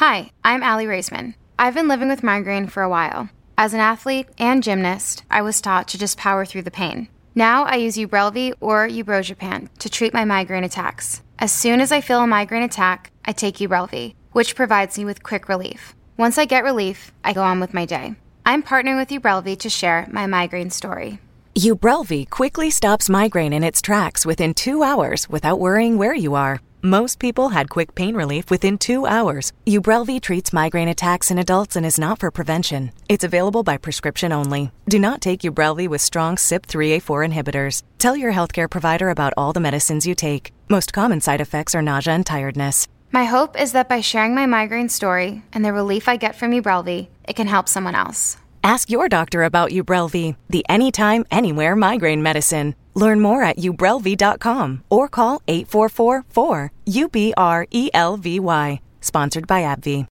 Hi, I'm Aly Raisman. I've been living with migraine for a while. As an athlete and gymnast, I was taught to just power through the pain. Now I use Ubrelvy or Ubrogepant to treat my migraine attacks. As soon as I feel a migraine attack, I take Ubrelvy, which provides me with quick relief. Once I get relief, I go on with my day. I'm partnering with Ubrelvy to share my migraine story. Ubrelvy quickly stops migraine in its tracks within two hours without worrying where you are. Most people had quick pain relief within two hours. Ubrelvy treats migraine attacks in adults and is not for prevention. It's available by prescription only. Do not take Ubrelvy with strong CYP3A4 inhibitors. Tell your healthcare provider about all the medicines you take. Most common side effects are nausea and tiredness. My hope is that by sharing my migraine story and the relief I get from Ubrelvy, it can help someone else. Ask your doctor about Ubrelvy, the anytime, anywhere migraine medicine. Learn more at ubrelvy.com or call 844-4-UBRELVY. Sponsored by AbbVie.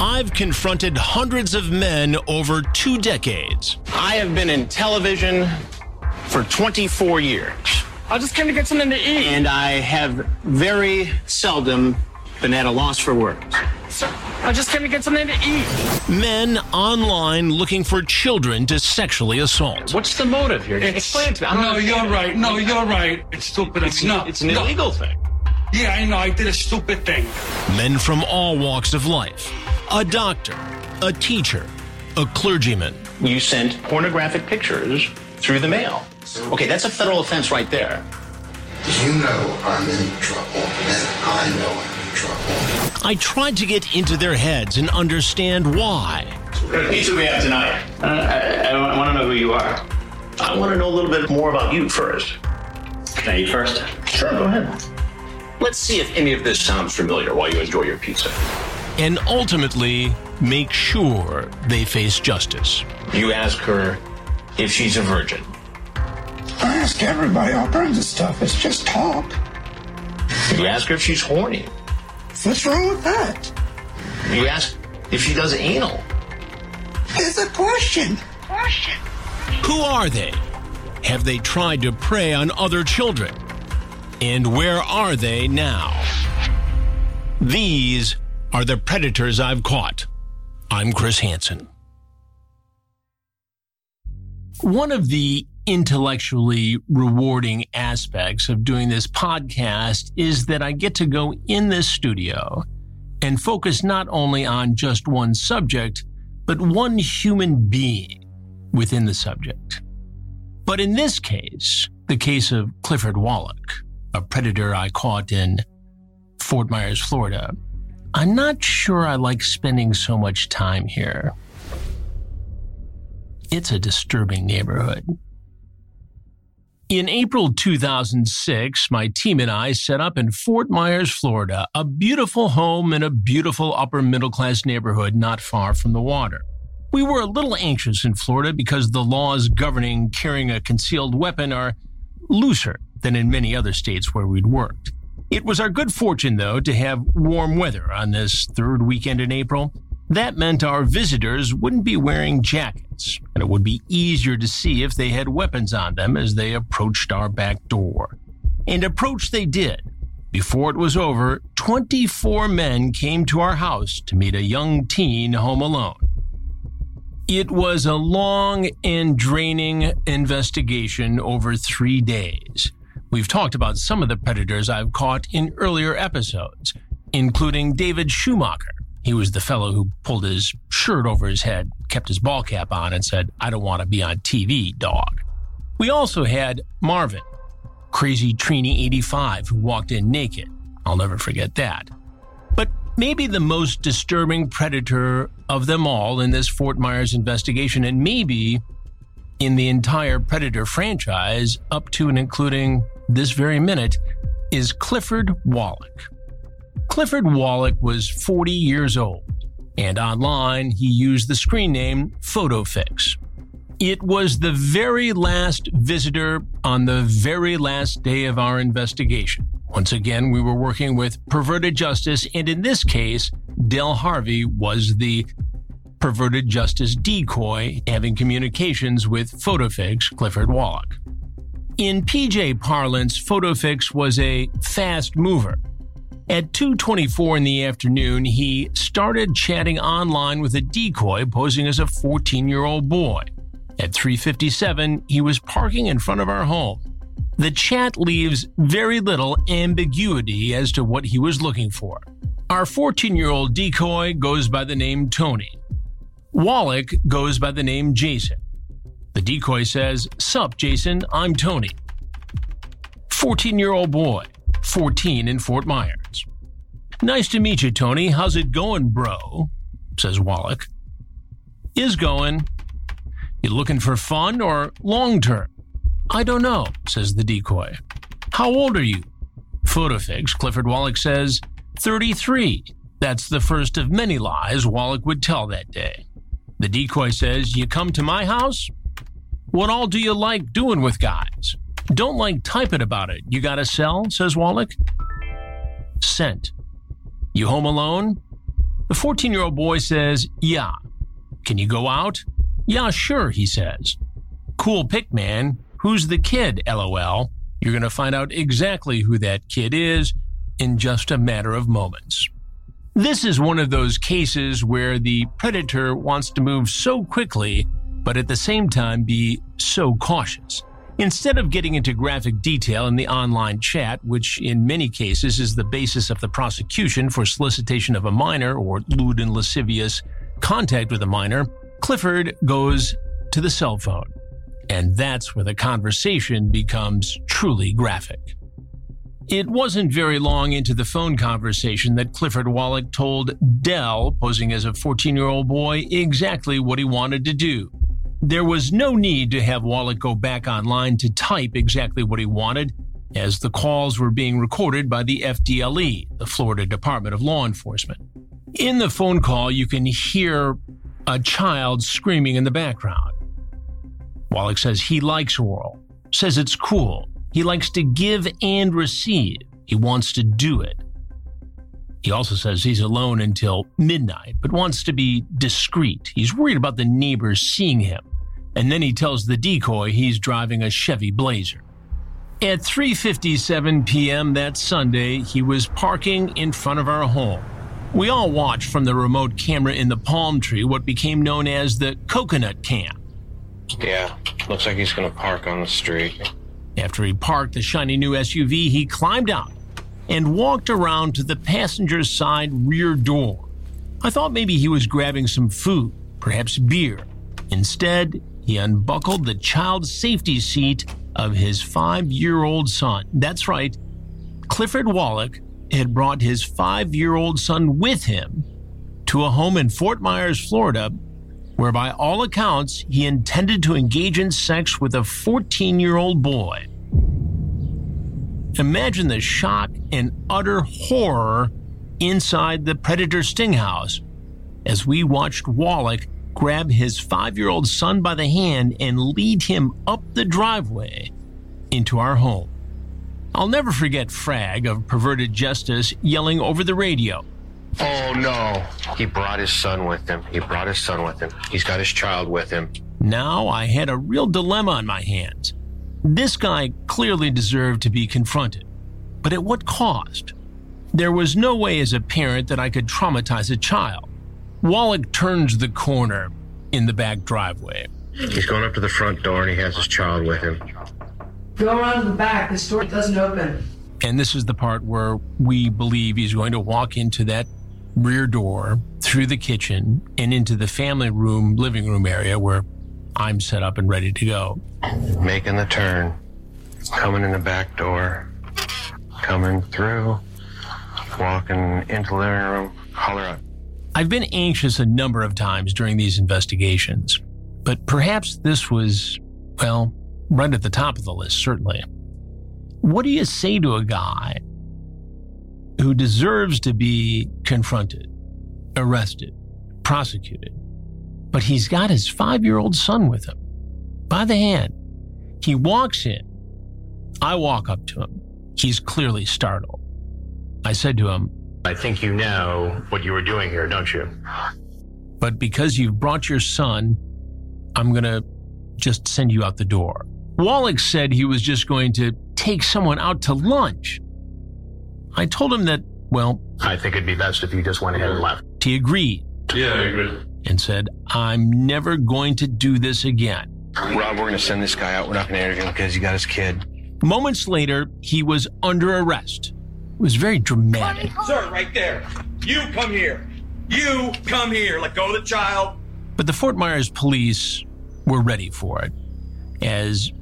I've confronted hundreds of men over two decades. I have been in television for 24 years. I just came to get something to eat. And I have very seldom been at a loss for words. Sir, I just came to get something to eat. Men online looking for children to sexually assault. What's the motive here? Explain it to me. I'm no, not- you're right. No, you're right. It's stupid. It's, not. it's an no. illegal thing. Yeah, I know. I did a stupid thing. Men from all walks of life. A doctor, a teacher, a clergyman. You sent pornographic pictures through the mail. Okay, that's a federal offense right there. You know I'm in trouble, and I know I'm in trouble. I tried to get into their heads and understand why. What pizza we have tonight? Uh, I, I want to know who you are. I want to know a little bit more about you first. Can I eat first? Sure, go ahead. Let's see if any of this sounds familiar while you enjoy your pizza. And ultimately, make sure they face justice. You ask her if she's a virgin. I ask everybody all kinds of stuff. It's just talk. You ask her if she's horny. What's wrong with that? You ask if she does anal. It's a question. Who are they? Have they tried to prey on other children? And where are they now? These are the predators I've caught. I'm Chris Hansen. One of the intellectually rewarding aspects of doing this podcast is that I get to go in this studio and focus not only on just one subject, but one human being within the subject. But in this case, the case of Clifford Wallach, a predator I caught in Fort Myers, Florida, I'm not sure I like spending so much time here. It's a disturbing neighborhood. In April 2006, my team and I set up in Fort Myers, Florida, a beautiful home in a beautiful upper middle class neighborhood not far from the water. We were a little anxious in Florida because the laws governing carrying a concealed weapon are looser than in many other states where we'd worked. It was our good fortune, though, to have warm weather on this third weekend in April. That meant our visitors wouldn't be wearing jackets, and it would be easier to see if they had weapons on them as they approached our back door. And approach they did. Before it was over, 24 men came to our house to meet a young teen home alone. It was a long and draining investigation over three days. We've talked about some of the predators I've caught in earlier episodes, including David Schumacher. He was the fellow who pulled his shirt over his head, kept his ball cap on, and said, I don't want to be on TV, dog. We also had Marvin, crazy Trini 85, who walked in naked. I'll never forget that. But maybe the most disturbing predator of them all in this Fort Myers investigation, and maybe in the entire Predator franchise, up to and including this very minute, is Clifford Wallach. Clifford Wallach was 40 years old, and online he used the screen name PhotoFix. It was the very last visitor on the very last day of our investigation. Once again, we were working with Perverted Justice, and in this case, Del Harvey was the Perverted Justice decoy having communications with PhotoFix Clifford Wallach. In PJ parlance, PhotoFix was a fast mover. At 2:24 in the afternoon, he started chatting online with a decoy posing as a 14-year-old boy. At 3:57, he was parking in front of our home. The chat leaves very little ambiguity as to what he was looking for. Our 14-year-old decoy goes by the name Tony. Wallach goes by the name Jason. The decoy says, Sup, Jason, I'm Tony. 14 year old boy, 14 in Fort Myers. Nice to meet you, Tony. How's it going, bro? says Wallach. Is going. You looking for fun or long term? I don't know, says the decoy. How old are you? Photofix, Clifford Wallach says, 33. That's the first of many lies Wallach would tell that day. The decoy says, You come to my house? What all do you like doing with guys? Don't like typing about it. You got a cell? says Wallach. Sent. You home alone? The 14 year old boy says, Yeah. Can you go out? Yeah, sure, he says. Cool pick, man. Who's the kid? LOL. You're going to find out exactly who that kid is in just a matter of moments. This is one of those cases where the predator wants to move so quickly, but at the same time be so cautious. Instead of getting into graphic detail in the online chat, which in many cases is the basis of the prosecution for solicitation of a minor or lewd and lascivious contact with a minor, Clifford goes to the cell phone. And that's where the conversation becomes truly graphic. It wasn't very long into the phone conversation that Clifford Wallach told Del, posing as a 14 year old boy, exactly what he wanted to do. There was no need to have Wallach go back online to type exactly what he wanted, as the calls were being recorded by the FDLE, the Florida Department of Law Enforcement. In the phone call, you can hear a child screaming in the background. Wallach says he likes oral, says it's cool, he likes to give and receive. He wants to do it. He also says he's alone until midnight, but wants to be discreet. He's worried about the neighbors seeing him. And then he tells the decoy he's driving a Chevy Blazer. At 3:57 p.m. that Sunday, he was parking in front of our home. We all watched from the remote camera in the palm tree what became known as the coconut camp. Yeah, looks like he's going to park on the street. After he parked the shiny new SUV, he climbed out and walked around to the passenger side rear door. I thought maybe he was grabbing some food, perhaps beer. Instead, he unbuckled the child safety seat of his five year old son. That's right, Clifford Wallach had brought his five year old son with him to a home in Fort Myers, Florida, where by all accounts he intended to engage in sex with a 14 year old boy. Imagine the shock and utter horror inside the Predator Sting House as we watched Wallach grab his five year old son by the hand and lead him up the driveway into our home. I'll never forget Frag of Perverted Justice yelling over the radio. Oh no. He brought his son with him. He brought his son with him. He's got his child with him. Now I had a real dilemma on my hands. This guy clearly deserved to be confronted. But at what cost? There was no way as a parent that I could traumatize a child. Wallach turns the corner in the back driveway. He's going up to the front door and he has his child with him. Go around to the back. This door doesn't open. And this is the part where we believe he's going to walk into that rear door through the kitchen and into the family room, living room area where I'm set up and ready to go. Making the turn. Coming in the back door. Coming through. Walking into the living room. Holler out. I've been anxious a number of times during these investigations, but perhaps this was, well, right at the top of the list, certainly. What do you say to a guy who deserves to be confronted, arrested, prosecuted, but he's got his five year old son with him by the hand? He walks in. I walk up to him. He's clearly startled. I said to him, I think you know what you were doing here, don't you? But because you've brought your son, I'm going to just send you out the door. Wallach said he was just going to take someone out to lunch. I told him that well, I think it'd be best if you just went ahead and left. he agreed Yeah, I agree. and said, I'm never going to do this again. Rob, we're gonna send this guy out. We're not gonna interview him because he got his kid. Moments later, he was under arrest. It was very dramatic. Sir, right there. You come here. You come here. Let go of the child. But the Fort Myers police were ready for it. As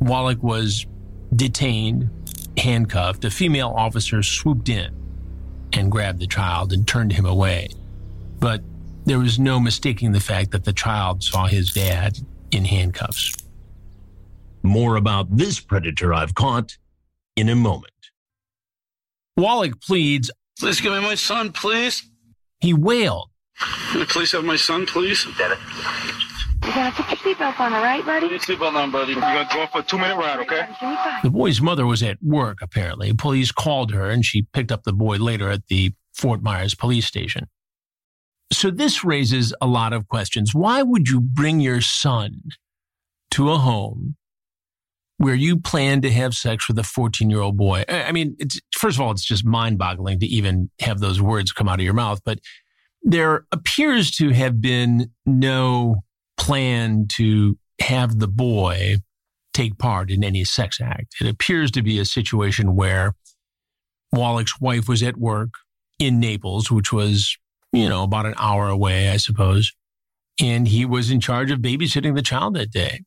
Wallach was detained, handcuffed, a female officer swooped in and grabbed the child and turned him away. But there was no mistaking the fact that the child saw his dad in handcuffs. More about this predator I've caught in a moment. Wallach pleads, Please give me my son, please. he wailed. Can I please have my son, please? You gotta put your seatbelt on, all right, buddy? Put your seatbelt on, buddy. You're gonna go for a two minute ride, okay? The boy's mother was at work, apparently. Police called her and she picked up the boy later at the Fort Myers police station. So this raises a lot of questions. Why would you bring your son to a home where you plan to have sex with a 14 year old boy? I mean, first of all, it's just mind boggling to even have those words come out of your mouth, but there appears to have been no plan to have the boy take part in any sex act. It appears to be a situation where Wallach's wife was at work in Naples, which was, you know, about an hour away, I suppose. And he was in charge of babysitting the child that day.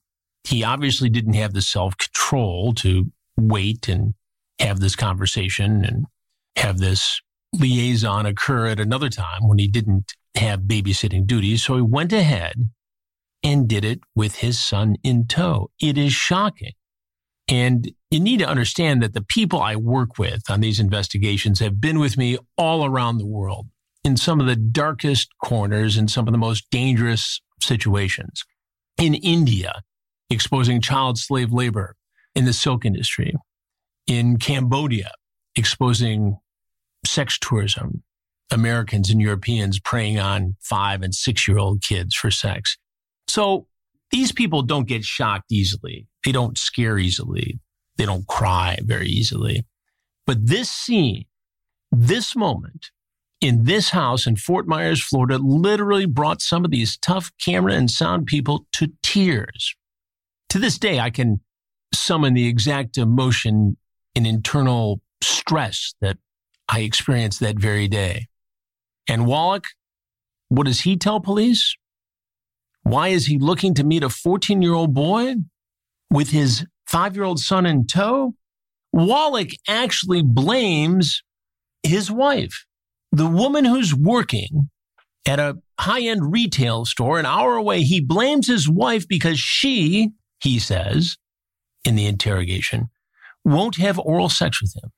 He obviously didn't have the self control to wait and have this conversation and have this liaison occur at another time when he didn't have babysitting duties. So he went ahead and did it with his son in tow. It is shocking. And you need to understand that the people I work with on these investigations have been with me all around the world in some of the darkest corners and some of the most dangerous situations. In India, exposing child slave labor in the silk industry. In Cambodia, exposing sex tourism, Americans and Europeans preying on five and six year old kids for sex. So these people don't get shocked easily. They don't scare easily. They don't cry very easily. But this scene, this moment in this house in Fort Myers, Florida, literally brought some of these tough camera and sound people to tears. To this day, I can summon the exact emotion and internal stress that I experienced that very day. And Wallach, what does he tell police? Why is he looking to meet a 14 year old boy with his five year old son in tow? Wallach actually blames his wife, the woman who's working at a high end retail store an hour away. He blames his wife because she, he says in the interrogation, won't have oral sex with him.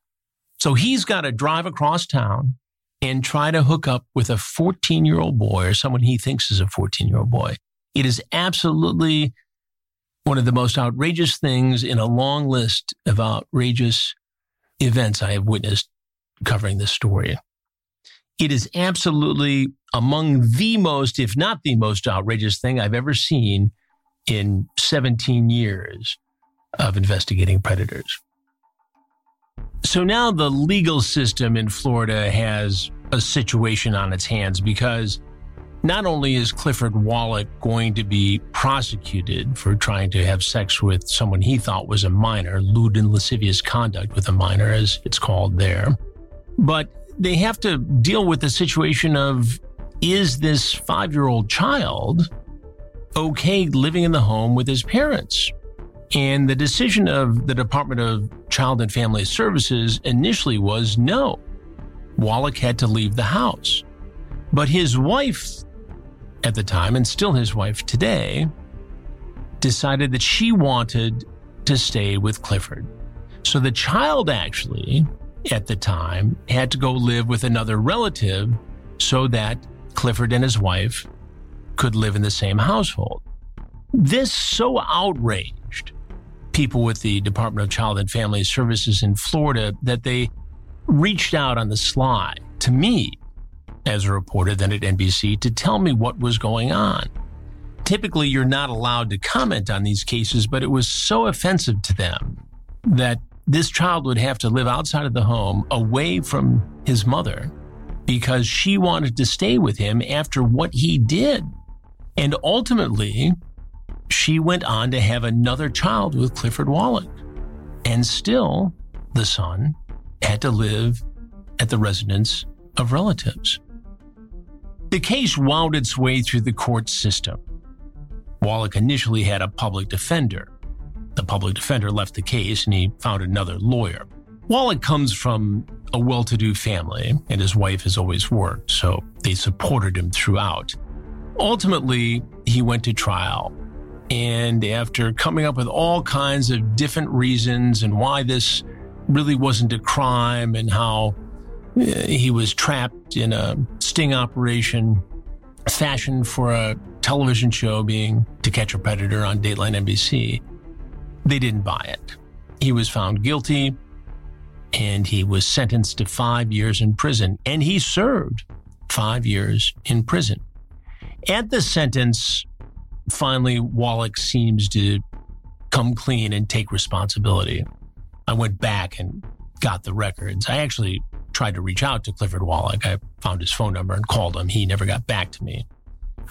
So he's got to drive across town and try to hook up with a 14 year old boy or someone he thinks is a 14 year old boy. It is absolutely one of the most outrageous things in a long list of outrageous events I have witnessed covering this story. It is absolutely among the most, if not the most outrageous thing I've ever seen in 17 years of investigating predators. So now the legal system in Florida has a situation on its hands because not only is Clifford Wallach going to be prosecuted for trying to have sex with someone he thought was a minor, lewd and lascivious conduct with a minor, as it's called there, but they have to deal with the situation of is this five year old child okay living in the home with his parents? And the decision of the Department of Child and Family Services initially was no. Wallach had to leave the house. But his wife at the time, and still his wife today, decided that she wanted to stay with Clifford. So the child actually, at the time, had to go live with another relative so that Clifford and his wife could live in the same household. This so outraged people with the Department of Child and Family Services in Florida that they reached out on the sly to me as a reporter then at NBC to tell me what was going on. Typically, you're not allowed to comment on these cases, but it was so offensive to them that this child would have to live outside of the home away from his mother because she wanted to stay with him after what he did. And ultimately, she went on to have another child with Clifford Wallach. And still, the son had to live at the residence of relatives. The case wound its way through the court system. Wallach initially had a public defender. The public defender left the case and he found another lawyer. Wallach comes from a well to do family, and his wife has always worked, so they supported him throughout. Ultimately, he went to trial. And after coming up with all kinds of different reasons and why this really wasn't a crime and how eh, he was trapped in a sting operation fashioned for a television show being To Catch a Predator on Dateline NBC, they didn't buy it. He was found guilty and he was sentenced to five years in prison, and he served five years in prison. At the sentence, finally, Wallach seems to come clean and take responsibility. I went back and got the records. I actually tried to reach out to Clifford Wallach. I found his phone number and called him. He never got back to me.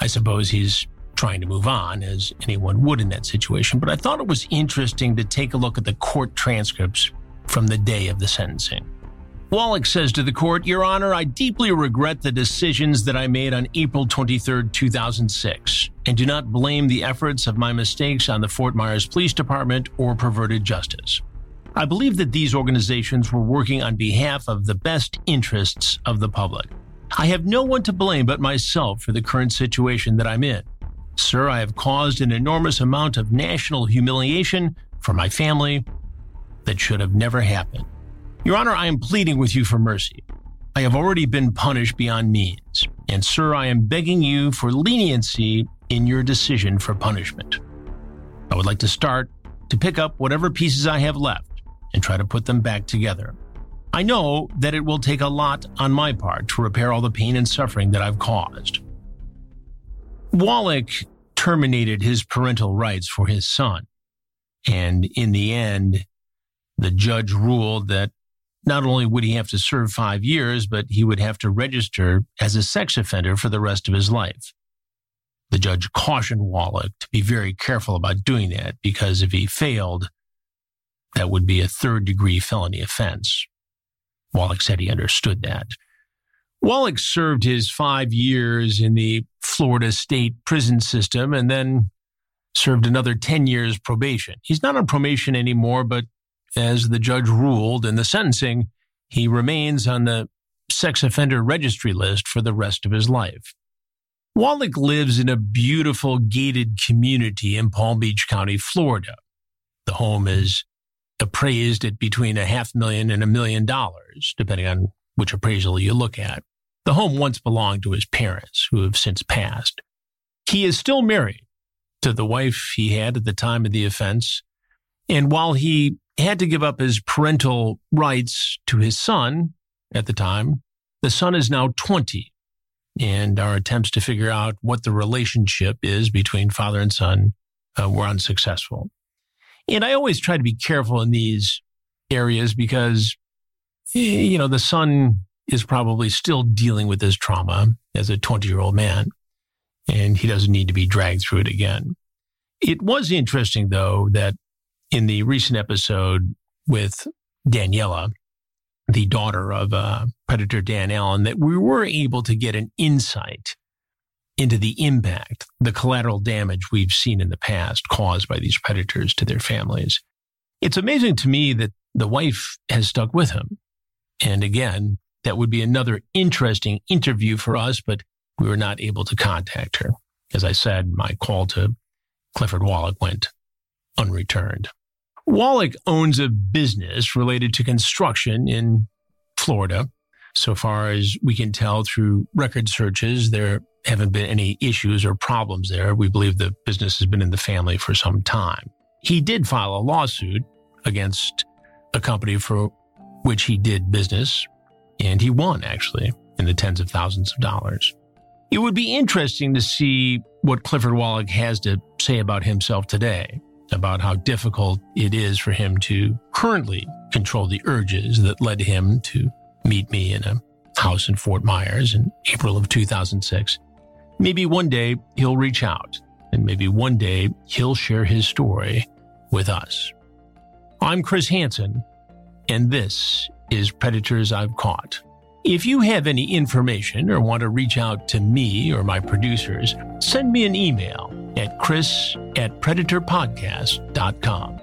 I suppose he's trying to move on, as anyone would in that situation. But I thought it was interesting to take a look at the court transcripts from the day of the sentencing. Wallach says to the court, Your Honor, I deeply regret the decisions that I made on April 23, 2006, and do not blame the efforts of my mistakes on the Fort Myers Police Department or perverted justice. I believe that these organizations were working on behalf of the best interests of the public. I have no one to blame but myself for the current situation that I'm in. Sir, I have caused an enormous amount of national humiliation for my family that should have never happened. Your Honor, I am pleading with you for mercy. I have already been punished beyond means, and sir, I am begging you for leniency in your decision for punishment. I would like to start to pick up whatever pieces I have left and try to put them back together. I know that it will take a lot on my part to repair all the pain and suffering that I've caused. Wallach terminated his parental rights for his son, and in the end, the judge ruled that not only would he have to serve five years, but he would have to register as a sex offender for the rest of his life. The judge cautioned Wallach to be very careful about doing that because if he failed, that would be a third degree felony offense. Wallach said he understood that. Wallach served his five years in the Florida state prison system and then served another 10 years probation. He's not on probation anymore, but as the judge ruled in the sentencing, he remains on the sex offender registry list for the rest of his life. Wallach lives in a beautiful gated community in Palm Beach County, Florida. The home is appraised at between a half million and a million dollars, depending on which appraisal you look at. The home once belonged to his parents, who have since passed. He is still married to the wife he had at the time of the offense. And while he had to give up his parental rights to his son at the time. The son is now 20, and our attempts to figure out what the relationship is between father and son uh, were unsuccessful. And I always try to be careful in these areas because, you know, the son is probably still dealing with his trauma as a 20 year old man, and he doesn't need to be dragged through it again. It was interesting, though, that in the recent episode with Daniela, the daughter of uh, Predator Dan Allen, that we were able to get an insight into the impact, the collateral damage we've seen in the past caused by these predators to their families. It's amazing to me that the wife has stuck with him. And again, that would be another interesting interview for us, but we were not able to contact her. As I said, my call to Clifford Wallach went unreturned. Wallach owns a business related to construction in Florida. So far as we can tell through record searches, there haven't been any issues or problems there. We believe the business has been in the family for some time. He did file a lawsuit against a company for which he did business, and he won actually in the tens of thousands of dollars. It would be interesting to see what Clifford Wallach has to say about himself today about how difficult it is for him to currently control the urges that led him to meet me in a house in Fort Myers in April of 2006. Maybe one day he'll reach out, and maybe one day he'll share his story with us. I'm Chris Hansen, and this is Predators I've Caught. If you have any information or want to reach out to me or my producers, send me an email at chris at predatorpodcast.com.